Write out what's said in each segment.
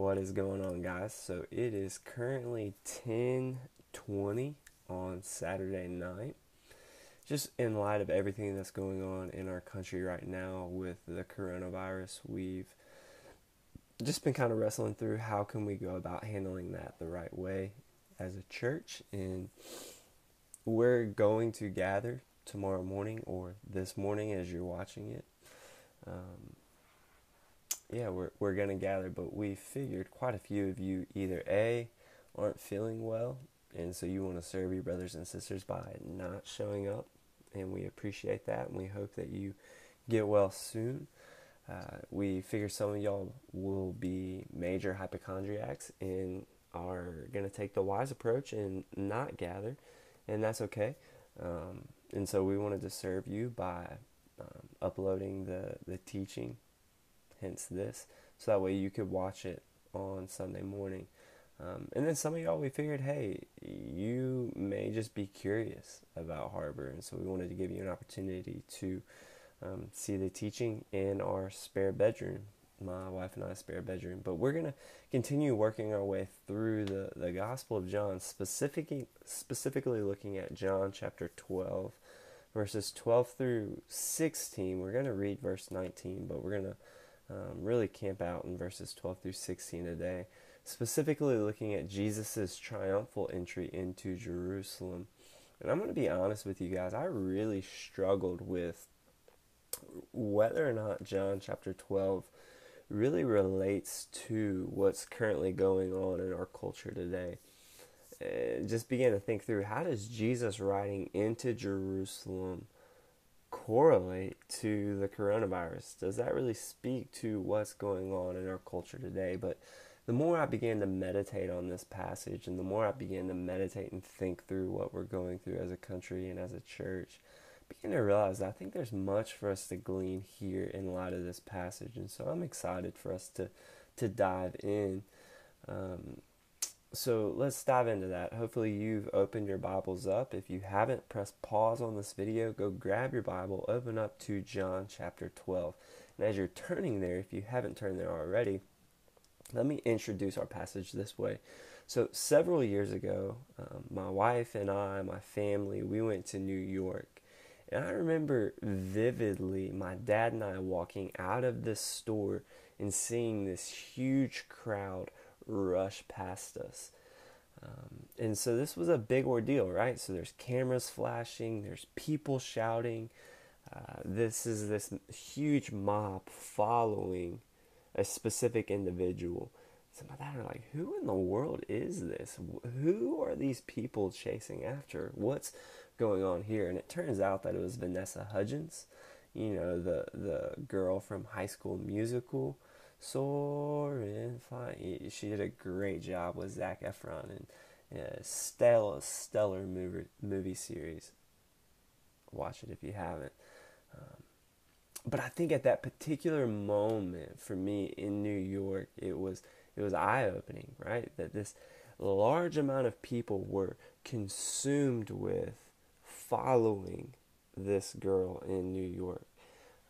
What is going on, guys? So it is currently 10:20 on Saturday night. Just in light of everything that's going on in our country right now with the coronavirus, we've just been kind of wrestling through how can we go about handling that the right way as a church and we're going to gather tomorrow morning or this morning as you're watching it. Um, yeah, we're we're gonna gather, but we figured quite a few of you either a aren't feeling well, and so you want to serve your brothers and sisters by not showing up, and we appreciate that, and we hope that you get well soon. Uh, we figure some of y'all will be major hypochondriacs and are going to take the wise approach and not gather, and that's okay. Um, and so we wanted to serve you by um, uploading the, the teaching hence this. So that way you could watch it on Sunday morning. Um, and then some of y'all, we figured, hey, you may just be curious about Harbor. And so we wanted to give you an opportunity to um, see the teaching in our spare bedroom, my wife and I's spare bedroom. But we're going to continue working our way through the, the Gospel of John, specifically, specifically looking at John chapter 12, verses 12 through 16. We're going to read verse 19, but we're going to um, really camp out in verses 12 through 16 today, specifically looking at Jesus' triumphal entry into Jerusalem. And I'm going to be honest with you guys, I really struggled with whether or not John chapter 12 really relates to what's currently going on in our culture today. And just began to think through how does Jesus riding into Jerusalem correlate to the coronavirus? Does that really speak to what's going on in our culture today? But the more I began to meditate on this passage and the more I began to meditate and think through what we're going through as a country and as a church, I began to realize that I think there's much for us to glean here in light of this passage. And so I'm excited for us to, to dive in. Um, so let's dive into that. Hopefully, you've opened your Bibles up. If you haven't, press pause on this video. Go grab your Bible, open up to John chapter 12. And as you're turning there, if you haven't turned there already, let me introduce our passage this way. So, several years ago, um, my wife and I, my family, we went to New York. And I remember vividly my dad and I walking out of this store and seeing this huge crowd rush past us. Um, and so this was a big ordeal, right? So there's cameras flashing, there's people shouting. Uh, this is this huge mob following a specific individual. So my dad are like, who in the world is this? Who are these people chasing after? What's going on here? And it turns out that it was Vanessa Hudgens, you know, the the girl from High School Musical soaring flying. She did a great job with Zac Efron and a stellar, stellar movie movie series. Watch it if you haven't. Um, but I think at that particular moment for me in New York, it was it was eye opening, right? That this large amount of people were consumed with following this girl in New York.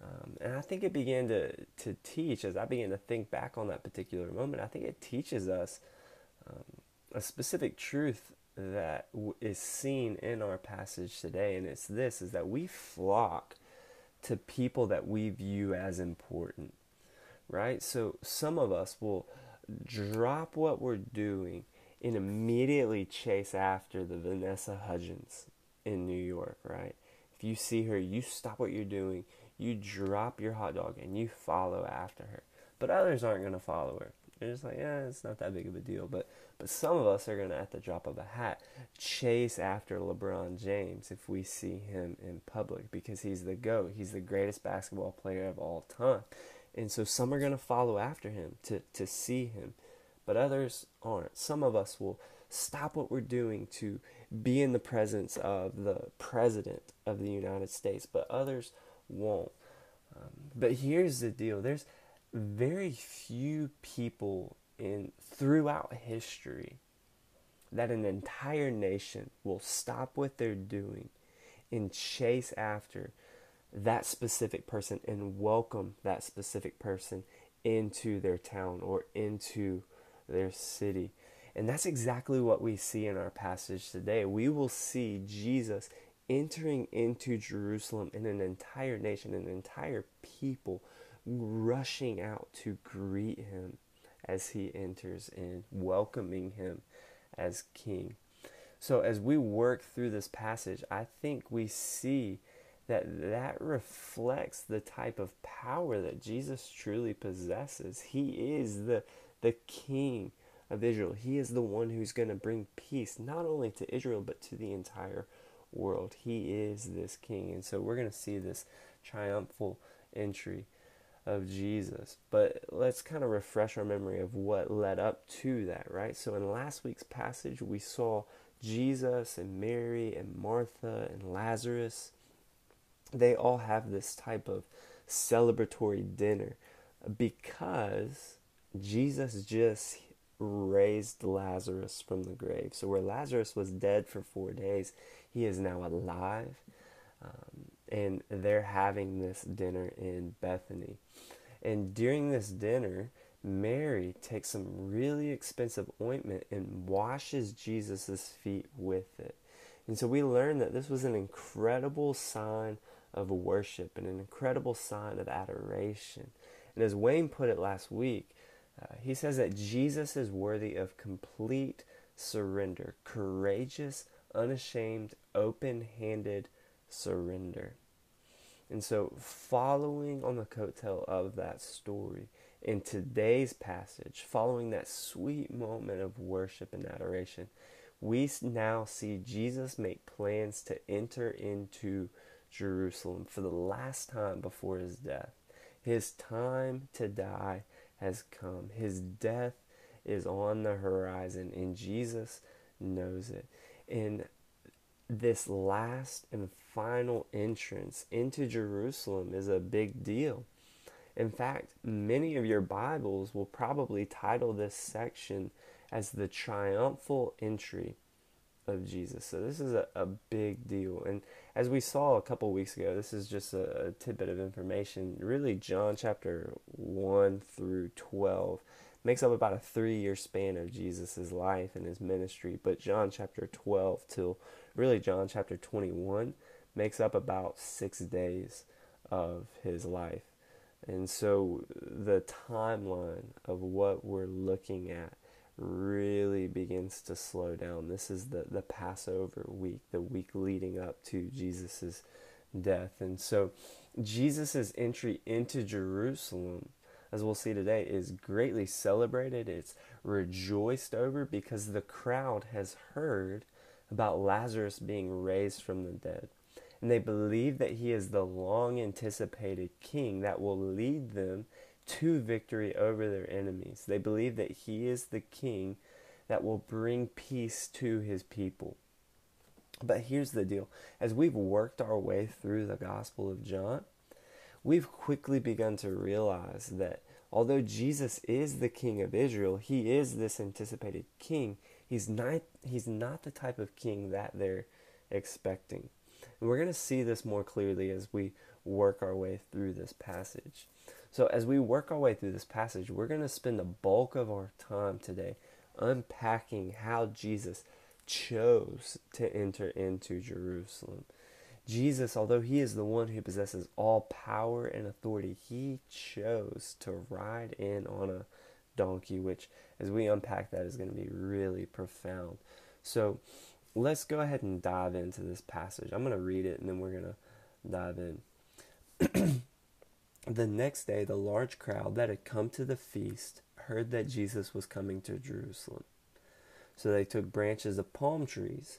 Um, and I think it began to, to teach, as I began to think back on that particular moment, I think it teaches us um, a specific truth that w- is seen in our passage today. And it's this, is that we flock to people that we view as important, right? So some of us will drop what we're doing and immediately chase after the Vanessa Hudgens in New York, right? If you see her, you stop what you're doing, you drop your hot dog and you follow after her. But others aren't going to follow her. They're just like, yeah, it's not that big of a deal. But but some of us are going to, at the drop of a hat, chase after LeBron James if we see him in public because he's the GOAT. He's the greatest basketball player of all time. And so some are going to follow after him to, to see him, but others aren't. Some of us will stop what we're doing to be in the presence of the President of the United States, but others won't. Um, but here's the deal: there's very few people in throughout history that an entire nation will stop what they're doing and chase after that specific person and welcome that specific person into their town or into their city. And that's exactly what we see in our passage today. We will see Jesus entering into Jerusalem and an entire nation, an entire people rushing out to greet him as he enters and welcoming him as king. So as we work through this passage, I think we see that that reflects the type of power that Jesus truly possesses. He is the the king of Israel. He is the one who's going to bring peace not only to Israel but to the entire world. He is this king. And so we're going to see this triumphal entry of Jesus. But let's kind of refresh our memory of what led up to that, right? So in last week's passage, we saw Jesus and Mary and Martha and Lazarus. They all have this type of celebratory dinner because Jesus just raised Lazarus from the grave. So, where Lazarus was dead for four days, he is now alive. Um, and they're having this dinner in Bethany. And during this dinner, Mary takes some really expensive ointment and washes Jesus' feet with it. And so we learn that this was an incredible sign of worship and an incredible sign of adoration. And as Wayne put it last week, uh, he says that Jesus is worthy of complete surrender, courageous, unashamed, open handed surrender. And so, following on the coattail of that story, in today's passage, following that sweet moment of worship and adoration, we now see Jesus make plans to enter into Jerusalem for the last time before his death. His time to die has come. His death is on the horizon, and Jesus knows it. And this last and final entrance into Jerusalem is a big deal. In fact, many of your Bibles will probably title this section as the triumphal entry of Jesus. So this is a, a big deal. And as we saw a couple weeks ago, this is just a, a tidbit of information. Really, John chapter 1 through 12 makes up about a three year span of Jesus' life and his ministry. But John chapter 12 till really John chapter 21 makes up about six days of his life. And so the timeline of what we're looking at really begins to slow down. This is the, the Passover week, the week leading up to Jesus' death. And so Jesus' entry into Jerusalem, as we'll see today, is greatly celebrated. It's rejoiced over because the crowd has heard about Lazarus being raised from the dead. And they believe that he is the long anticipated king that will lead them to victory over their enemies. They believe that he is the king that will bring peace to his people. But here's the deal as we've worked our way through the Gospel of John, we've quickly begun to realize that although Jesus is the king of Israel, he is this anticipated king. He's not he's not the type of king that they're expecting. And we're going to see this more clearly as we work our way through this passage. So, as we work our way through this passage, we're going to spend the bulk of our time today unpacking how Jesus chose to enter into Jerusalem. Jesus, although he is the one who possesses all power and authority, he chose to ride in on a donkey, which, as we unpack that, is going to be really profound. So, let's go ahead and dive into this passage. I'm going to read it and then we're going to dive in. The next day, the large crowd that had come to the feast heard that Jesus was coming to Jerusalem. So they took branches of palm trees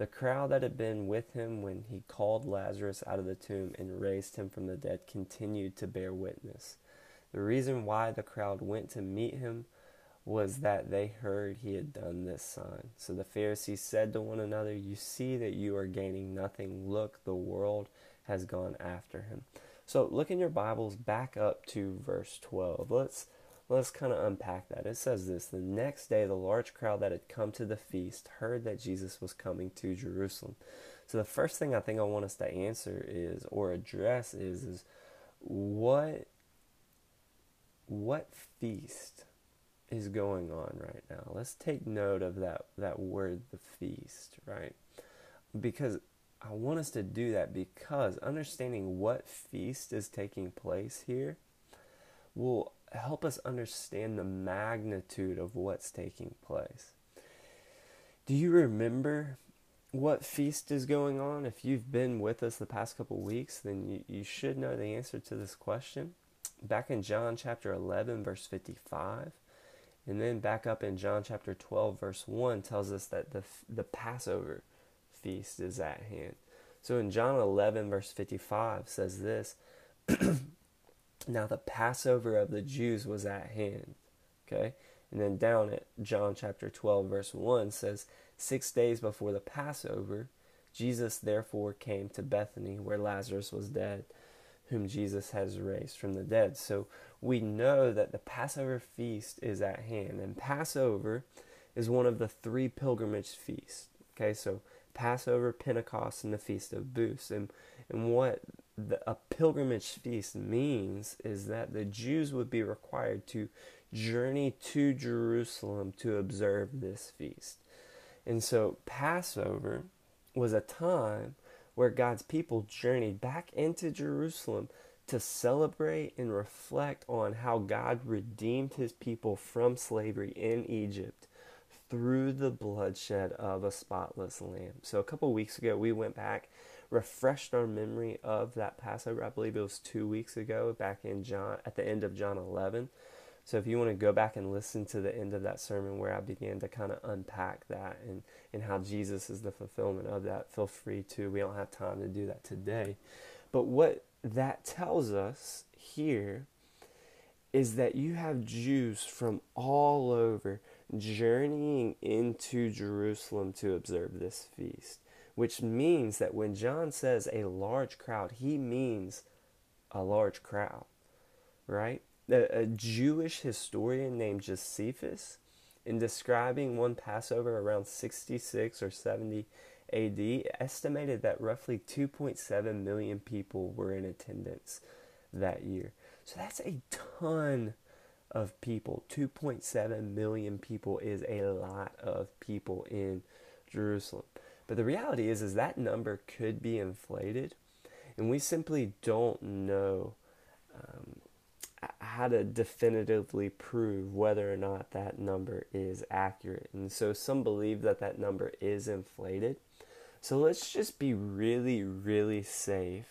The crowd that had been with him when he called Lazarus out of the tomb and raised him from the dead continued to bear witness. The reason why the crowd went to meet him was that they heard he had done this sign. So the Pharisees said to one another, You see that you are gaining nothing. Look, the world has gone after him. So look in your Bibles back up to verse 12. Let's let's kind of unpack that. It says this, the next day the large crowd that had come to the feast heard that Jesus was coming to Jerusalem. So the first thing I think I want us to answer is or address is is what what feast is going on right now. Let's take note of that that word the feast, right? Because I want us to do that because understanding what feast is taking place here will help us understand the magnitude of what's taking place. Do you remember what feast is going on? If you've been with us the past couple weeks, then you, you should know the answer to this question. Back in John chapter 11, verse 55, and then back up in John chapter 12, verse 1 tells us that the, the Passover feast is at hand. So in John 11, verse 55 says this Now the Passover of the Jews was at hand. Okay? And then down at John chapter 12, verse 1 says, Six days before the Passover, Jesus therefore came to Bethany where Lazarus was dead, whom Jesus has raised from the dead. So we know that the Passover feast is at hand. And Passover is one of the three pilgrimage feasts. Okay, so Passover, Pentecost, and the Feast of Booths. And, and what the, a pilgrimage feast means is that the Jews would be required to journey to Jerusalem to observe this feast. And so Passover was a time where God's people journeyed back into Jerusalem to celebrate and reflect on how God redeemed his people from slavery in Egypt through the bloodshed of a spotless lamb. So a couple weeks ago, we went back, refreshed our memory of that Passover. I believe it was two weeks ago, back in John, at the end of John 11. So if you want to go back and listen to the end of that sermon where I began to kind of unpack that and, and how Jesus is the fulfillment of that, feel free to. We don't have time to do that today. But what that tells us here is that you have Jews from all over journeying into Jerusalem to observe this feast, which means that when John says a large crowd, he means a large crowd, right? A, a Jewish historian named Josephus, in describing one Passover around 66 or 70 AD, estimated that roughly 2.7 million people were in attendance that year. So that's a ton of people. 2.7 million people is a lot of people in Jerusalem. But the reality is is that number could be inflated and we simply don't know um, how to definitively prove whether or not that number is accurate. And so some believe that that number is inflated. So let's just be really, really safe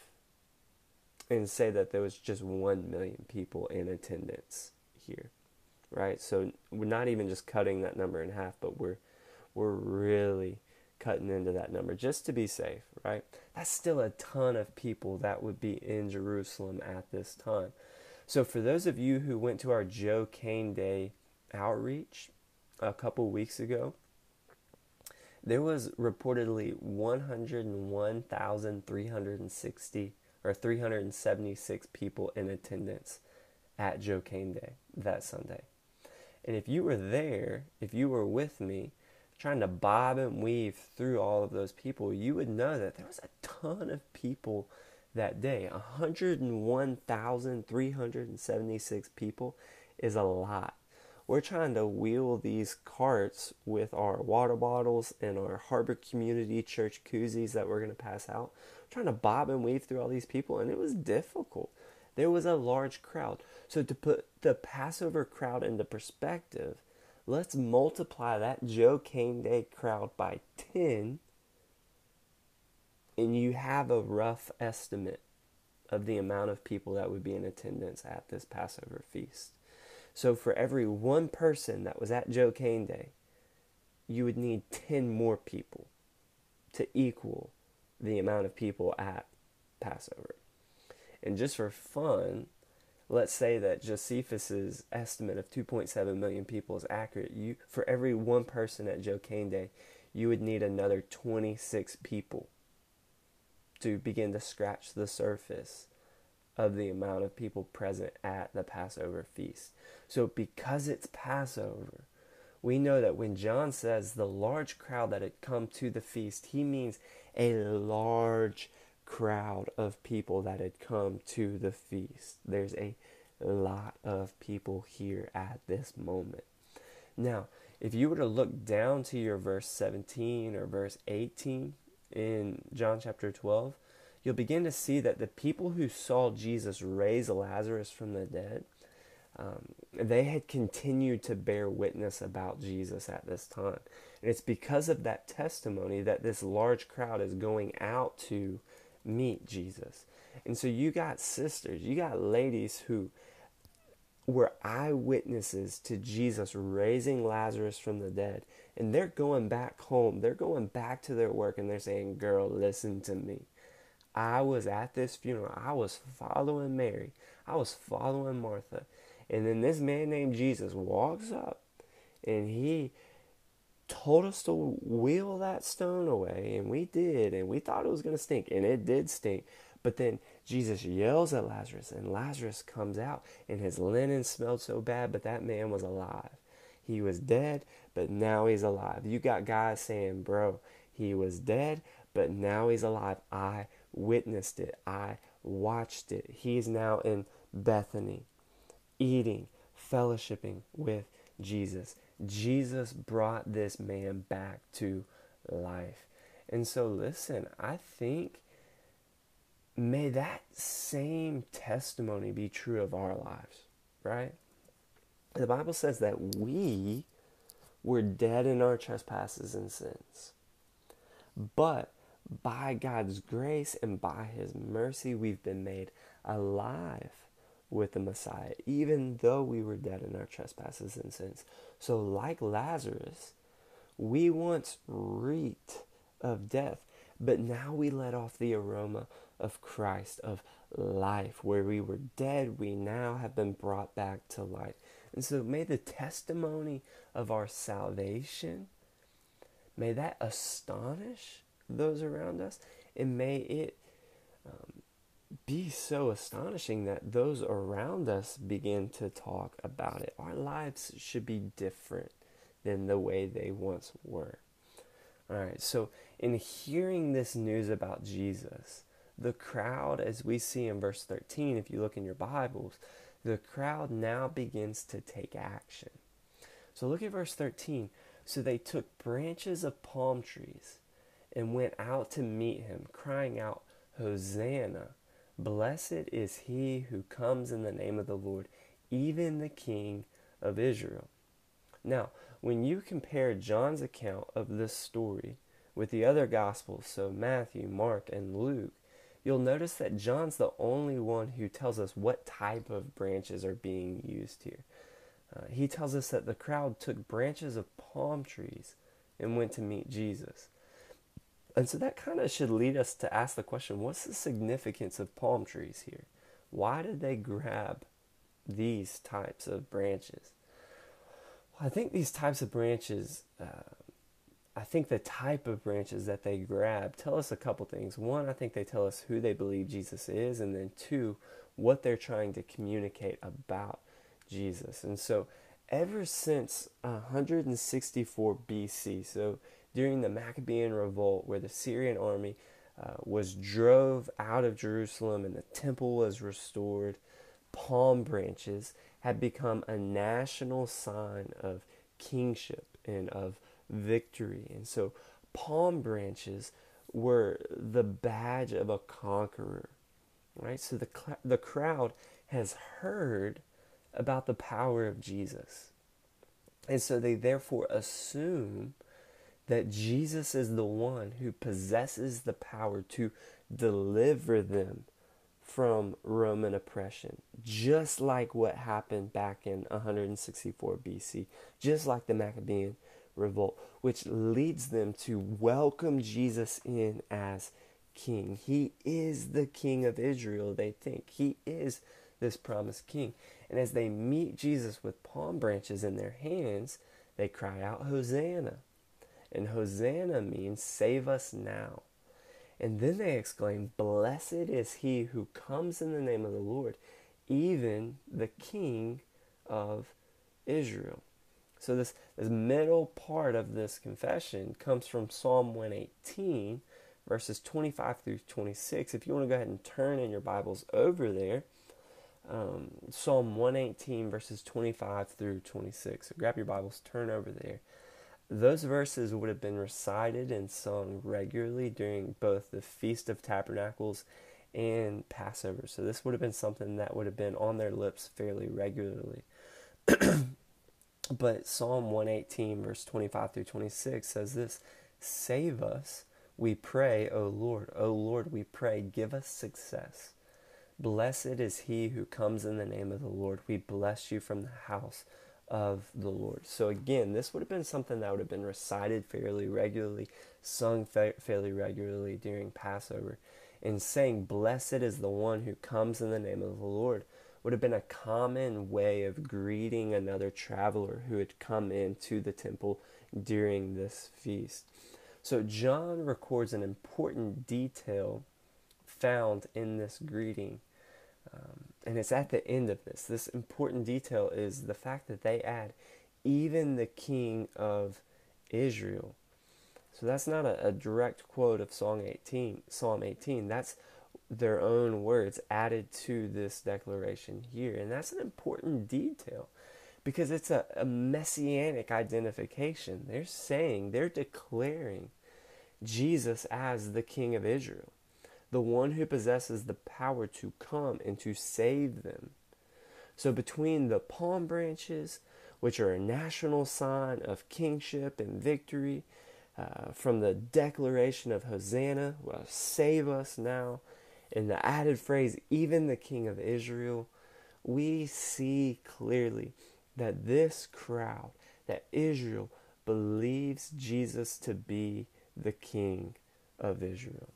and say that there was just 1 million people in attendance here, right? So we're not even just cutting that number in half, but we're we're really cutting into that number just to be safe, right? That's still a ton of people that would be in Jerusalem at this time. So for those of you who went to our Joe Cain Day outreach a couple weeks ago, there was reportedly 101,360 or 376 people in attendance at Joe Cain Day that Sunday. And if you were there, if you were with me, trying to bob and weave through all of those people, you would know that there was a ton of people that day. 101,376 people is a lot. We're trying to wheel these carts with our water bottles and our Harbor Community Church koozies that we're going to pass out. We're trying to bob and weave through all these people, and it was difficult. There was a large crowd. So, to put the Passover crowd into perspective, let's multiply that Joe Cain Day crowd by 10, and you have a rough estimate of the amount of people that would be in attendance at this Passover feast. So, for every one person that was at Joe Cain Day, you would need 10 more people to equal the amount of people at Passover. And just for fun, let's say that Josephus's estimate of 2.7 million people is accurate, you for every one person at Cain Day, you would need another 26 people to begin to scratch the surface of the amount of people present at the Passover feast. So because it's Passover, we know that when John says the large crowd that had come to the feast, he means a large crowd of people that had come to the feast. There's a lot of people here at this moment. Now, if you were to look down to your verse 17 or verse 18 in John chapter 12, you'll begin to see that the people who saw Jesus raise Lazarus from the dead, um, they had continued to bear witness about Jesus at this time. And it's because of that testimony that this large crowd is going out to meet Jesus. And so you got sisters, you got ladies who were eyewitnesses to Jesus raising Lazarus from the dead. And they're going back home. They're going back to their work and they're saying, Girl, listen to me. I was at this funeral. I was following Mary. I was following Martha. And then this man named Jesus walks up and he told us to wheel that stone away, and we did, and we thought it was going to stink, and it did stink. But then Jesus yells at Lazarus, and Lazarus comes out, and his linen smelled so bad, but that man was alive. He was dead, but now he's alive. You got guys saying, Bro, he was dead, but now he's alive. I witnessed it, I watched it. He's now in Bethany, eating, fellowshipping with Jesus. Jesus brought this man back to life. And so, listen, I think may that same testimony be true of our lives, right? The Bible says that we were dead in our trespasses and sins. But by God's grace and by his mercy, we've been made alive with the Messiah, even though we were dead in our trespasses and sins. So, like Lazarus, we once reeked of death, but now we let off the aroma of Christ, of life. Where we were dead, we now have been brought back to life. And so, may the testimony of our salvation, may that astonish those around us, and may it um, be so astonishing that those around us begin to talk about it. Our lives should be different than the way they once were. All right, so in hearing this news about Jesus, the crowd, as we see in verse 13, if you look in your Bibles, the crowd now begins to take action. So look at verse 13. So they took branches of palm trees and went out to meet him, crying out, Hosanna! Blessed is he who comes in the name of the Lord, even the King of Israel. Now, when you compare John's account of this story with the other Gospels, so Matthew, Mark, and Luke, you'll notice that John's the only one who tells us what type of branches are being used here. Uh, he tells us that the crowd took branches of palm trees and went to meet Jesus. And so that kind of should lead us to ask the question what's the significance of palm trees here? Why did they grab these types of branches? Well, I think these types of branches, uh, I think the type of branches that they grab tell us a couple things. One, I think they tell us who they believe Jesus is, and then two, what they're trying to communicate about Jesus. And so, ever since 164 BC, so during the Maccabean revolt, where the Syrian army uh, was drove out of Jerusalem and the temple was restored, palm branches had become a national sign of kingship and of victory. And so, palm branches were the badge of a conqueror, right? So the the crowd has heard about the power of Jesus, and so they therefore assume that Jesus is the one who possesses the power to deliver them from Roman oppression, just like what happened back in 164 BC, just like the Maccabean revolt, which leads them to welcome Jesus in as king. He is the king of Israel, they think. He is this promised king. And as they meet Jesus with palm branches in their hands, they cry out, Hosanna. And Hosanna means save us now. And then they exclaim, Blessed is he who comes in the name of the Lord, even the King of Israel. So this, this middle part of this confession comes from Psalm 118, verses 25 through 26. If you want to go ahead and turn in your Bibles over there, um, Psalm 118, verses 25 through 26. So grab your Bibles, turn over there. Those verses would have been recited and sung regularly during both the Feast of Tabernacles and Passover. So this would have been something that would have been on their lips fairly regularly. but Psalm 118, verse 25 through 26 says this Save us, we pray, O Lord. O Lord, we pray, give us success. Blessed is he who comes in the name of the Lord. We bless you from the house of the Lord. So, again, this would have been something that would have been recited fairly regularly, sung fa- fairly regularly during Passover. And saying, Blessed is the one who comes in the name of the Lord, would have been a common way of greeting another traveler who had come into the temple during this feast. So, John records an important detail found in this greeting um, and it's at the end of this. This important detail is the fact that they add, even the king of Israel. So that's not a, a direct quote of Psalm 18. Psalm 18. That's their own words added to this declaration here. And that's an important detail because it's a, a messianic identification. They're saying, they're declaring Jesus as the King of Israel the one who possesses the power to come and to save them. So, between the palm branches, which are a national sign of kingship and victory, uh, from the declaration of Hosanna, well, save us now, and the added phrase, even the King of Israel, we see clearly that this crowd, that Israel, believes Jesus to be the King of Israel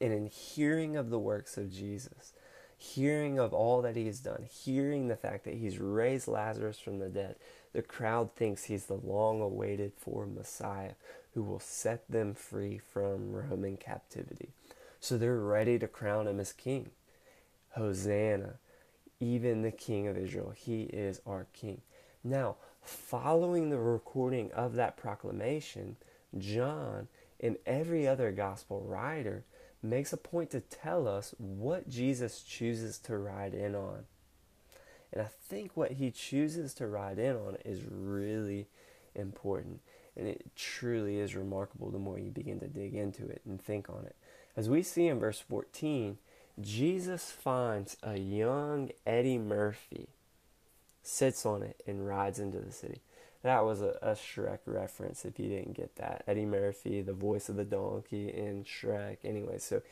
and in hearing of the works of Jesus, hearing of all that he has done, hearing the fact that he's raised Lazarus from the dead, the crowd thinks he's the long awaited for Messiah who will set them free from Roman captivity. So they're ready to crown him as king. Hosanna, even the king of Israel. He is our king. Now, following the recording of that proclamation, John and every other gospel writer makes a point to tell us what Jesus chooses to ride in on. And I think what he chooses to ride in on is really important. And it truly is remarkable the more you begin to dig into it and think on it. As we see in verse 14, Jesus finds a young Eddie Murphy, sits on it, and rides into the city. That was a, a Shrek reference if you didn't get that. Eddie Murphy, the voice of the donkey in Shrek. Anyway, so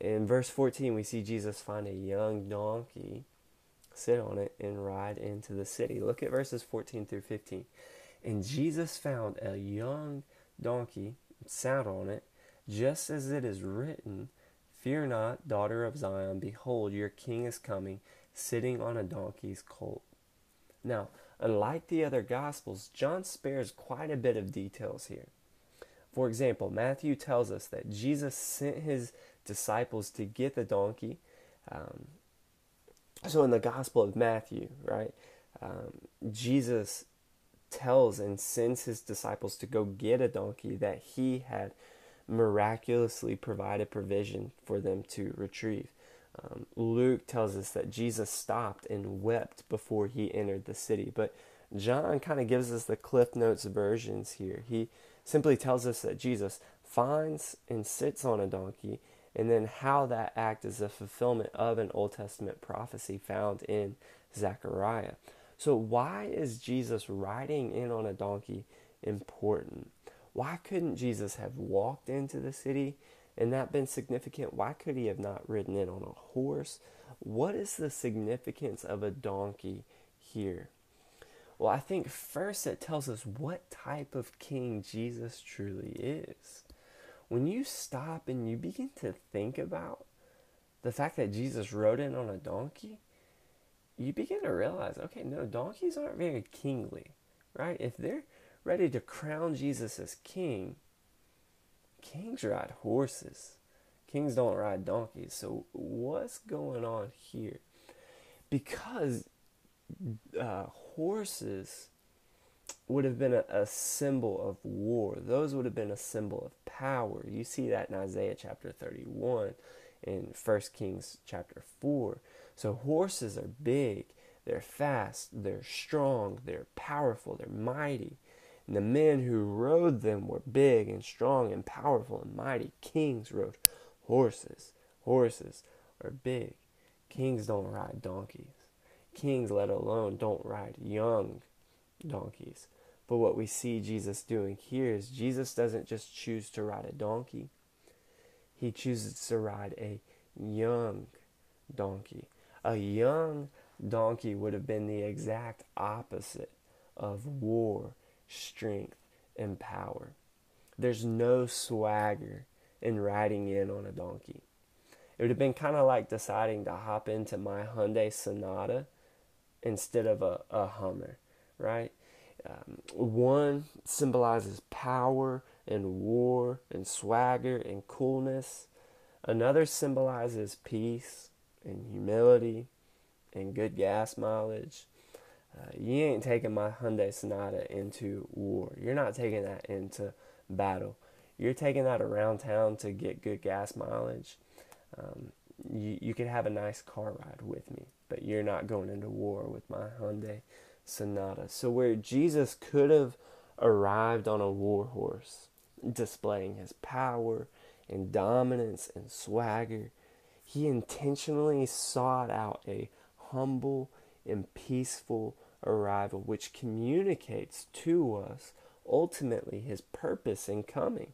in verse 14, we see Jesus find a young donkey, sit on it, and ride into the city. Look at verses 14 through 15. And Jesus found a young donkey, sat on it, just as it is written Fear not, daughter of Zion, behold, your king is coming, sitting on a donkey's colt. Now, Unlike the other Gospels, John spares quite a bit of details here. For example, Matthew tells us that Jesus sent his disciples to get the donkey. Um, so in the Gospel of Matthew, right, um, Jesus tells and sends his disciples to go get a donkey that he had miraculously provided provision for them to retrieve. Um, Luke tells us that Jesus stopped and wept before he entered the city. But John kind of gives us the Cliff Notes versions here. He simply tells us that Jesus finds and sits on a donkey, and then how that act is a fulfillment of an Old Testament prophecy found in Zechariah. So, why is Jesus riding in on a donkey important? Why couldn't Jesus have walked into the city and that been significant? Why could he have not ridden in on a horse? What is the significance of a donkey here? Well, I think first it tells us what type of king Jesus truly is. When you stop and you begin to think about the fact that Jesus rode in on a donkey, you begin to realize okay, no, donkeys aren't very kingly, right? If they're ready to crown Jesus as king, kings ride horses. Kings don't ride donkeys. So, what's going on here? Because uh, horses would have been a, a, symbol of war. Those would have been a symbol of power. You see that in Isaiah chapter 31, in 1 Kings chapter 4. So horses are big, they're fast, they're strong, they're powerful, they're mighty. And the men who rode them were big and strong and powerful and mighty. Kings rode horses. Horses are big. Kings don't ride donkeys. Kings, let alone, don't ride young donkeys. But what we see Jesus doing here is Jesus doesn't just choose to ride a donkey, he chooses to ride a young donkey. A young donkey would have been the exact opposite of war, strength, and power. There's no swagger in riding in on a donkey. It would have been kind of like deciding to hop into my Hyundai Sonata instead of a, a Hummer, right? Um, one symbolizes power and war and swagger and coolness. Another symbolizes peace and humility and good gas mileage. Uh, you ain't taking my Hyundai Sonata into war. You're not taking that into battle. You're taking that around town to get good gas mileage. Um, you, you could have a nice car ride with me, but you're not going into war with my Hyundai Sonata. So, where Jesus could have arrived on a war horse, displaying his power and dominance and swagger, he intentionally sought out a humble and peaceful arrival, which communicates to us ultimately his purpose in coming.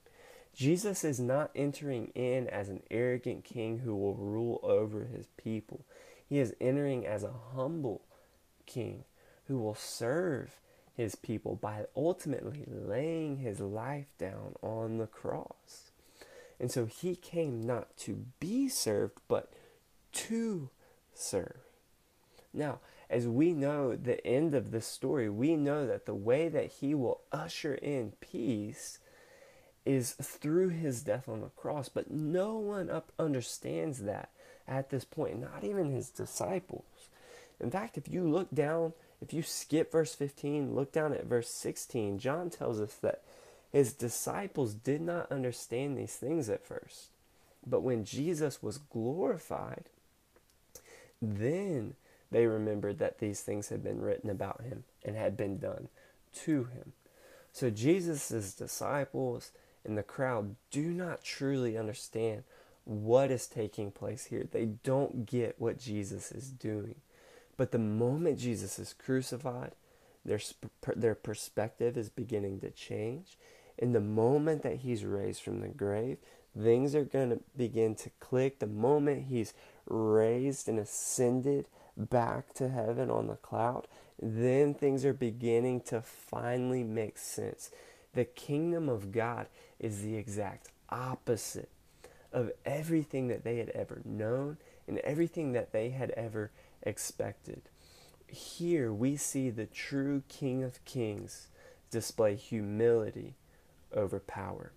Jesus is not entering in as an arrogant king who will rule over his people. He is entering as a humble king who will serve his people by ultimately laying his life down on the cross. And so he came not to be served, but to serve. Now, as we know the end of this story, we know that the way that he will usher in peace is through his death on the cross. But no one up understands that at this point, not even his disciples. In fact, if you look down, if you skip verse 15, look down at verse 16, John tells us that his disciples did not understand these things at first. But when Jesus was glorified, then they remembered that these things had been written about him and had been done to him. So Jesus' disciples and the crowd do not truly understand what is taking place here. They don't get what Jesus is doing. But the moment Jesus is crucified, their, their perspective is beginning to change. In the moment that he's raised from the grave, things are going to begin to click. The moment he's raised and ascended back to heaven on the cloud, then things are beginning to finally make sense. The kingdom of God is the exact opposite of everything that they had ever known and everything that they had ever expected. Here we see the true King of Kings display humility over power.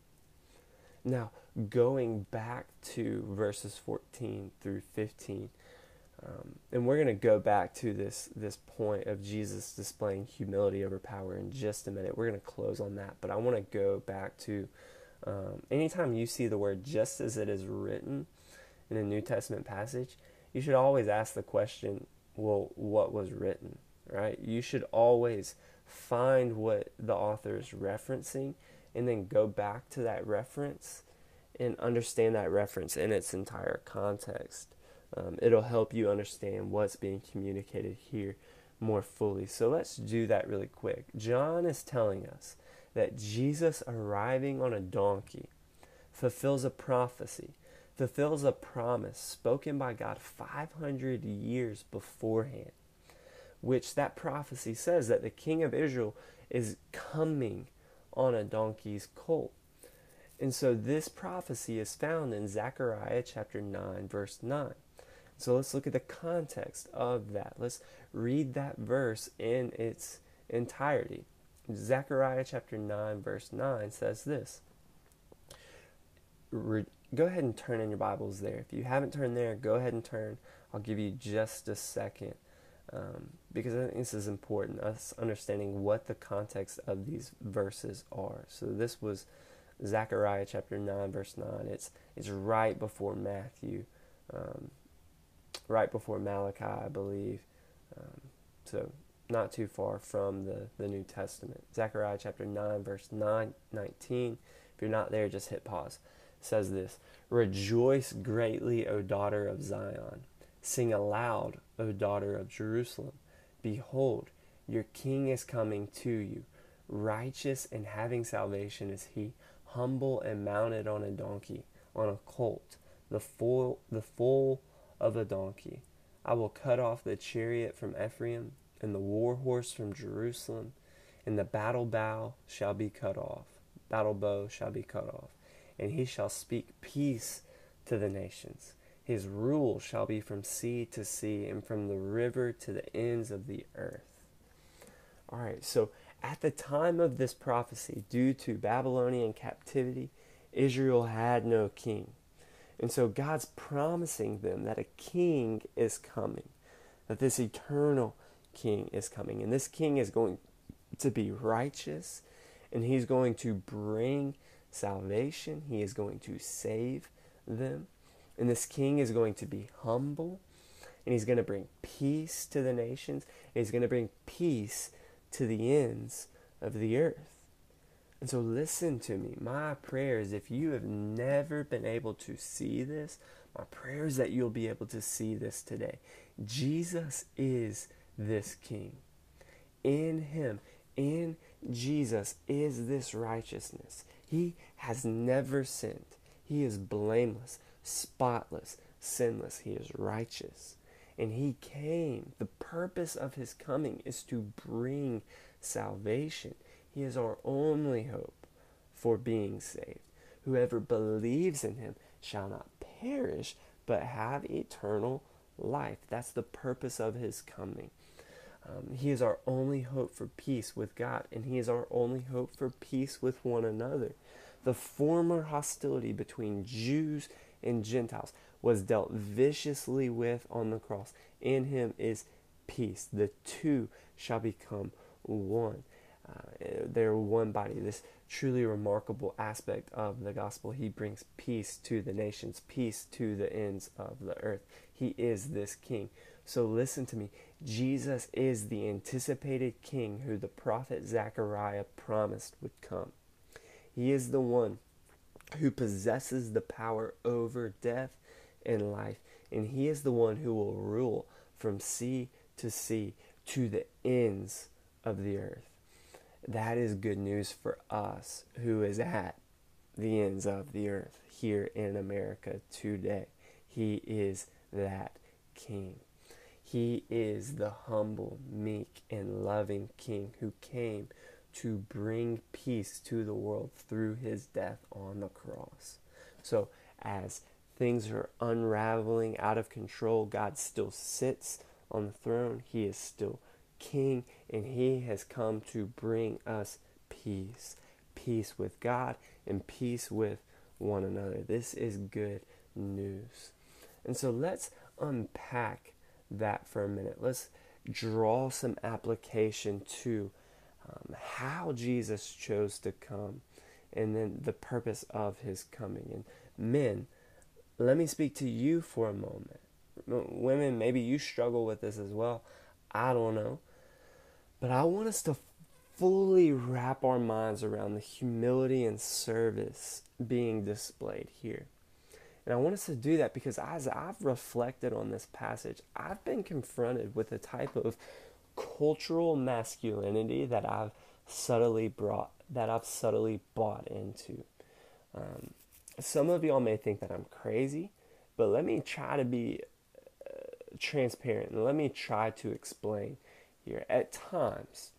Now, going back to verses 14 through 15, um, and we're going to go back to this this point of Jesus displaying humility over power in just a minute. We're going to close on that, but I want to go back to um, anytime you see the word just as it is written in a New Testament passage, you should always ask the question, well, what was written, right? You should always find what the author is referencing and then go back to that reference and understand that reference in its entire context. Um, it'll help you understand what's being communicated here more fully. So let's do that really quick. John is telling us that Jesus arriving on a donkey fulfills a prophecy, fulfills a promise spoken by God 500 years beforehand, which that prophecy says that the king of Israel is coming on a donkey's colt. And so this prophecy is found in Zechariah chapter 9, verse 9. So let's look at the context of that. Let's read that verse in its entirety. Zechariah chapter 9, verse 9 says this. Re- go ahead and turn in your Bibles there. If you haven't turned there, go ahead and turn. I'll give you just a second um, because I think this is important, us understanding what the context of these verses are. So this was Zechariah chapter 9, verse 9. It's, it's right before Matthew, um, right before Malachi, I believe. Um, so not too far from the, the New Testament. Zechariah chapter 9, verse 9, 19. If you're not there, just hit pause. It says this Rejoice greatly, O daughter of Zion. Sing aloud, O daughter of Jerusalem. Behold, your king is coming to you. Righteous and having salvation is he, humble and mounted on a donkey, on a colt, the foal, the foal of a donkey. I will cut off the chariot from Ephraim, and the war horse from Jerusalem, and the battle bow shall be cut off. Battle bow shall be cut off, and he shall speak peace to the nations. His rule shall be from sea to sea, and from the river to the ends of the earth. All right, so at the time of this prophecy, due to Babylonian captivity, Israel had no king. And so God's promising them that a king is coming, that this eternal king is coming. And this king is going to be righteous, and he's going to bring salvation, he is going to save them. And this king is going to be humble, and he's going to bring peace to the nations, and he's going to bring peace to the ends of the earth. And so, listen to me. My prayer is if you have never been able to see this, my prayer is that you'll be able to see this today. Jesus is this King. In Him, in Jesus, is this righteousness. He has never sinned. He is blameless, spotless, sinless. He is righteous. And He came. The purpose of His coming is to bring salvation. He is our only hope for being saved. Whoever believes in him shall not perish, but have eternal life. That's the purpose of his coming. Um, he is our only hope for peace with God, and he is our only hope for peace with one another. The former hostility between Jews and Gentiles was dealt viciously with on the cross. In him is peace. The two shall become one. Uh, they're one body. This truly remarkable aspect of the gospel. He brings peace to the nations, peace to the ends of the earth. He is this king. So listen to me. Jesus is the anticipated king who the prophet Zechariah promised would come. He is the one who possesses the power over death and life, and he is the one who will rule from sea to sea to the ends of the earth. That is good news for us who is at the ends of the earth here in America today. He is that King. He is the humble, meek, and loving King who came to bring peace to the world through his death on the cross. So, as things are unraveling out of control, God still sits on the throne. He is still King, and He has come to bring us peace peace with God and peace with one another. This is good news. And so let's unpack that for a minute. Let's draw some application to um, how Jesus chose to come and then the purpose of his coming. And men, let me speak to you for a moment. Women, maybe you struggle with this as well. I don't know. But I want us to fully wrap our minds around the humility and service being displayed here. And I want us to do that because as I've reflected on this passage, I've been confronted with a type of cultural masculinity that I've subtly brought, that I've subtly bought into. Um, some of y'all may think that I'm crazy, but let me try to be uh, transparent and let me try to explain here. At times,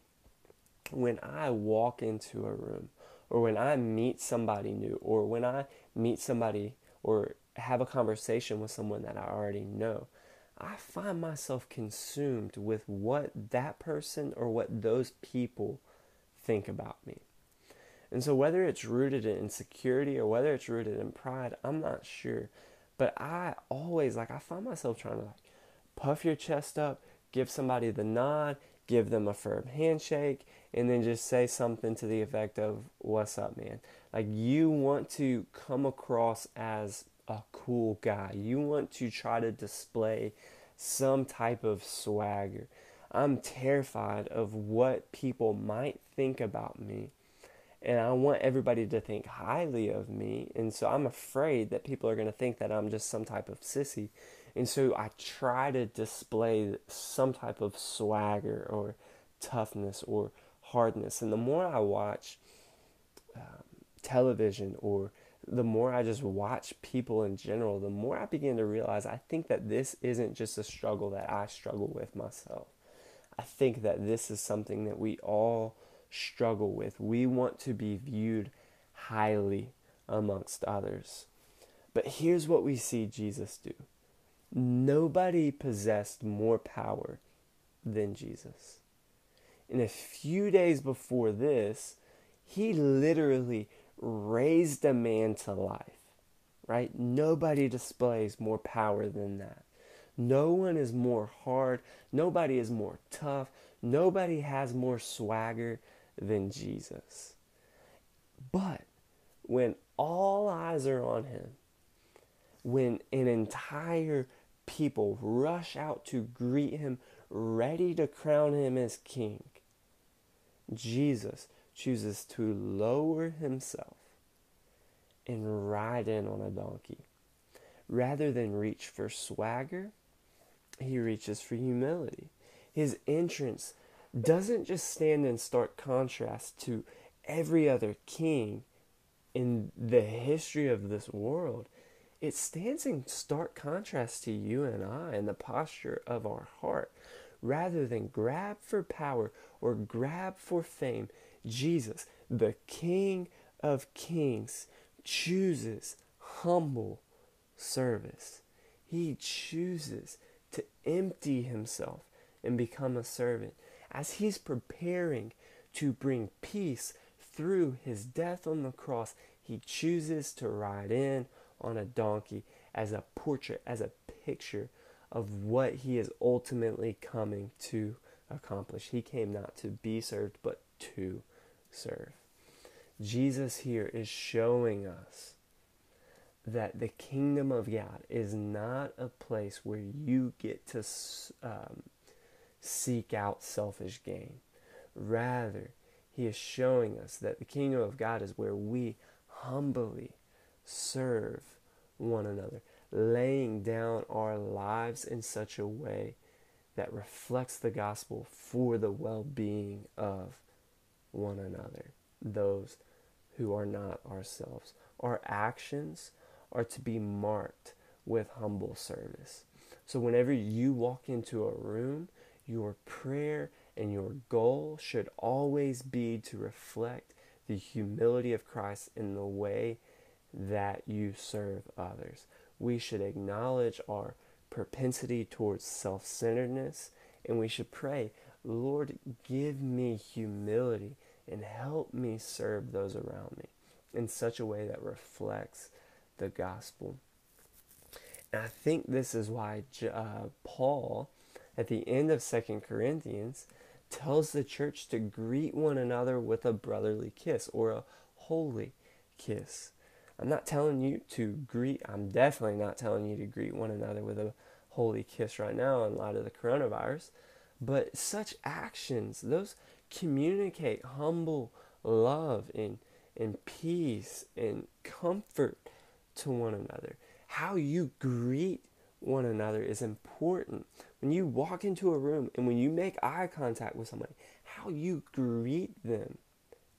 when I walk into a room, or when I meet somebody new, or when I meet somebody or have a conversation with someone that I already know, I find myself consumed with what that person or what those people think about me. And so, whether it's rooted in insecurity or whether it's rooted in pride, I'm not sure. But I always, like, I find myself trying to, like, puff your chest up, give somebody the nod, give them a firm handshake, and then just say something to the effect of, What's up, man? Like, you want to come across as a cool guy. You want to try to display some type of swagger. I'm terrified of what people might think about me. And I want everybody to think highly of me. And so I'm afraid that people are going to think that I'm just some type of sissy. And so I try to display some type of swagger or toughness or hardness. And the more I watch um, television or the more I just watch people in general, the more I begin to realize I think that this isn't just a struggle that I struggle with myself. I think that this is something that we all struggle with. We want to be viewed highly amongst others. But here's what we see Jesus do nobody possessed more power than Jesus. And a few days before this, he literally raised a man to life, right? Nobody displays more power than that. No one is more hard. Nobody is more tough. Nobody has more swagger than Jesus. But when all eyes are on him, when an entire people rush out to greet him, ready to crown him as king, Jesus chooses to lower himself and ride in on a donkey. Rather than reach for swagger, he reaches for humility. His entrance doesn't just stand in stark contrast to every other king in the history of this world. It stands in stark contrast to you and I and the posture of our heart. Rather than grab for power or grab for fame, Jesus, the King of Kings, chooses humble service. He chooses to empty himself and become a servant as he's preparing to bring peace through his death on the cross. He chooses to ride in on a donkey as a portrait, as a picture of what he is ultimately coming to accomplish. He came not to be served, but to serve. Jesus here is showing us that the kingdom of God is not a place where you get to um, seek out selfish gain. Rather, he is showing us that the kingdom of God is where we humbly serve one another, laying down our lives in such a way that reflects the gospel for the well being of one another, those who are not ourselves. Our actions are to be marked with humble service. So, whenever you walk into a room, your prayer and your goal should always be to reflect the humility of Christ in the way that you serve others. We should acknowledge our propensity towards self centeredness and we should pray, Lord, give me humility and help me serve those around me in such a way that reflects the gospel. And I think this is why uh, Paul, at the end of Second Corinthians, tells the church to greet one another with a brotherly kiss or a holy kiss. I'm not telling you to greet, I'm definitely not telling you to greet one another with a holy kiss right now in light of the coronavirus. But such actions, those communicate humble love and, and peace and comfort to one another. How you greet one another is important. When you walk into a room and when you make eye contact with somebody, how you greet them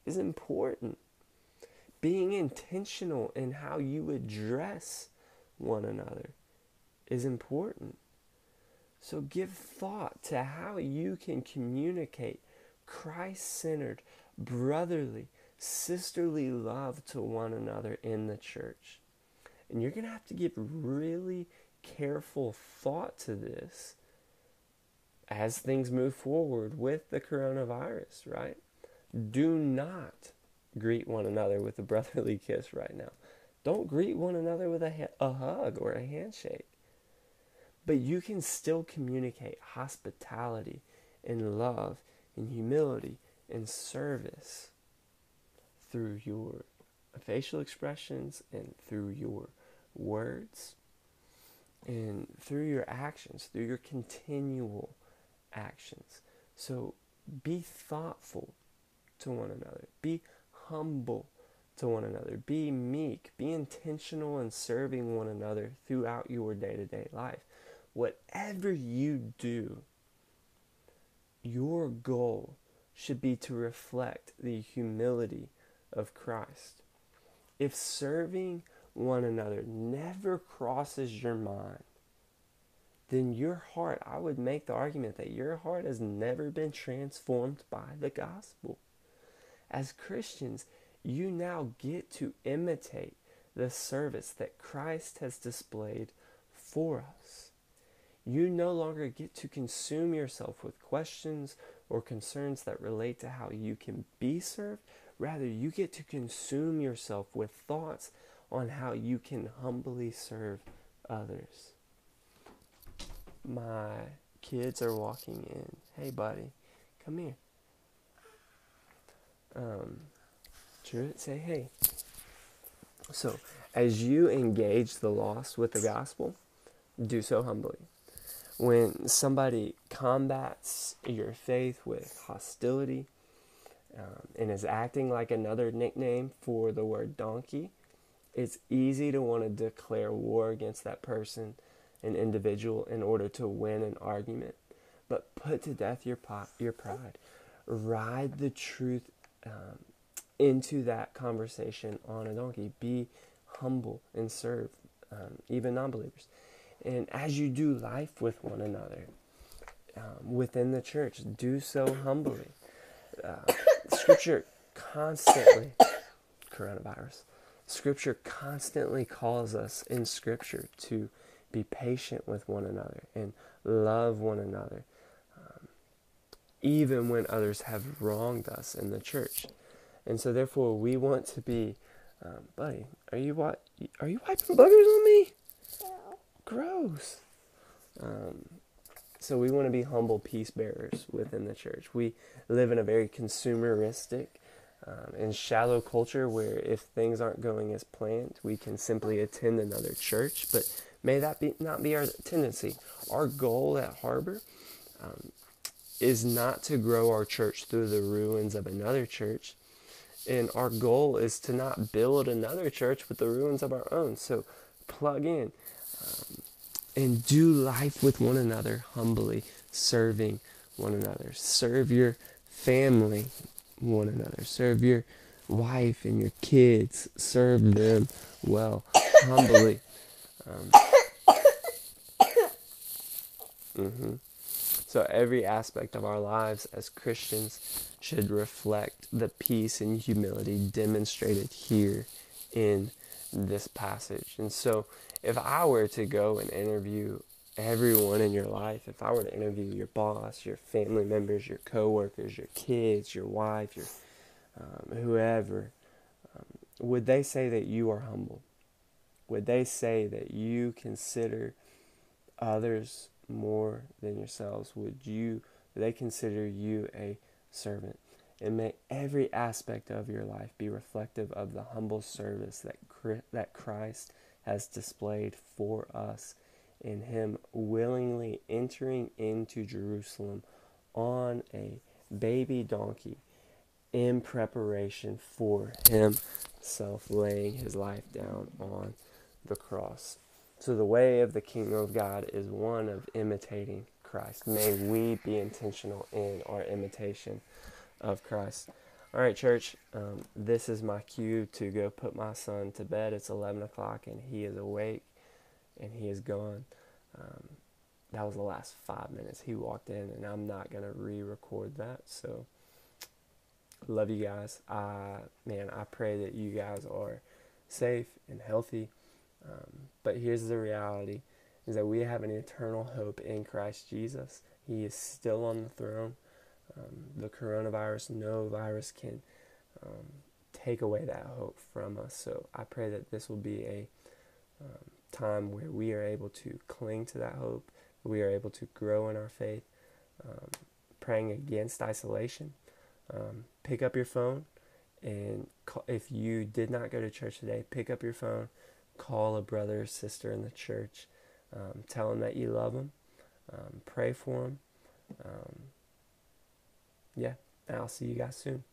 is important. Being intentional in how you address one another is important. So give thought to how you can communicate Christ centered, brotherly, sisterly love to one another in the church. And you're going to have to give really careful thought to this as things move forward with the coronavirus, right? Do not greet one another with a brotherly kiss right now. Don't greet one another with a, ha- a hug or a handshake. But you can still communicate hospitality and love and humility and service through your facial expressions and through your words and through your actions, through your continual actions. So be thoughtful to one another. Be humble to one another. Be meek. Be intentional in serving one another throughout your day to day life. Whatever you do, your goal should be to reflect the humility of Christ. If serving one another never crosses your mind, then your heart, I would make the argument that your heart has never been transformed by the gospel. As Christians, you now get to imitate the service that Christ has displayed for us. You no longer get to consume yourself with questions or concerns that relate to how you can be served. Rather, you get to consume yourself with thoughts on how you can humbly serve others. My kids are walking in. Hey, buddy, come here. Um, Druid, say hey. So, as you engage the lost with the gospel, do so humbly. When somebody combats your faith with hostility um, and is acting like another nickname for the word donkey, it's easy to want to declare war against that person, an individual, in order to win an argument. But put to death your, pot, your pride. Ride the truth um, into that conversation on a donkey. Be humble and serve um, even non believers. And as you do life with one another um, within the church, do so humbly. Uh, scripture constantly, coronavirus, Scripture constantly calls us in Scripture to be patient with one another and love one another, even when others have wronged us in the church. And so, therefore, we want to be, um, buddy. Are you? Are you wiping buggers on me? Gross. Um, so we want to be humble peace bearers within the church. We live in a very consumeristic um, and shallow culture where if things aren't going as planned, we can simply attend another church. But may that be not be our tendency. Our goal at Harbor um, is not to grow our church through the ruins of another church. And our goal is to not build another church with the ruins of our own. So plug in um, and do life with one another humbly, serving one another. Serve your family one another. Serve your wife and your kids. Serve them well, humbly. Um, mm-hmm. So every aspect of our lives as Christians should reflect the peace and humility demonstrated here in this passage. And so if I were to go and interview everyone in your life, if I were to interview your boss, your family members, your coworkers, your kids, your wife, your um, whoever, um, would they say that you are humble? Would they say that you consider others more than yourselves? Would you they consider you a servant? And may every aspect of your life be reflective of the humble service that that Christ has displayed for us in him willingly entering into Jerusalem on a baby donkey in preparation for himself laying his life down on the cross. So, the way of the kingdom of God is one of imitating Christ. May we be intentional in our imitation of Christ. All right, church, um, this is my cue to go put my son to bed. It's 11 o'clock and he is awake and he is gone. Um, that was the last five minutes. He walked in, and I'm not gonna re-record that. So, love you guys. Uh, man, I pray that you guys are safe and healthy. Um, but here's the reality: is that we have an eternal hope in Christ Jesus. He is still on the throne. Um, the coronavirus, no virus can um, take away that hope from us. So I pray that this will be a um, time where we are able to cling to that hope, we are able to grow in our faith, um, praying against isolation. Um, pick up your phone, and call, if you did not go to church today, pick up your phone, call a brother or sister in the church, um, tell them that you love them, um, pray for them. Um, yeah, I'll see you guys soon.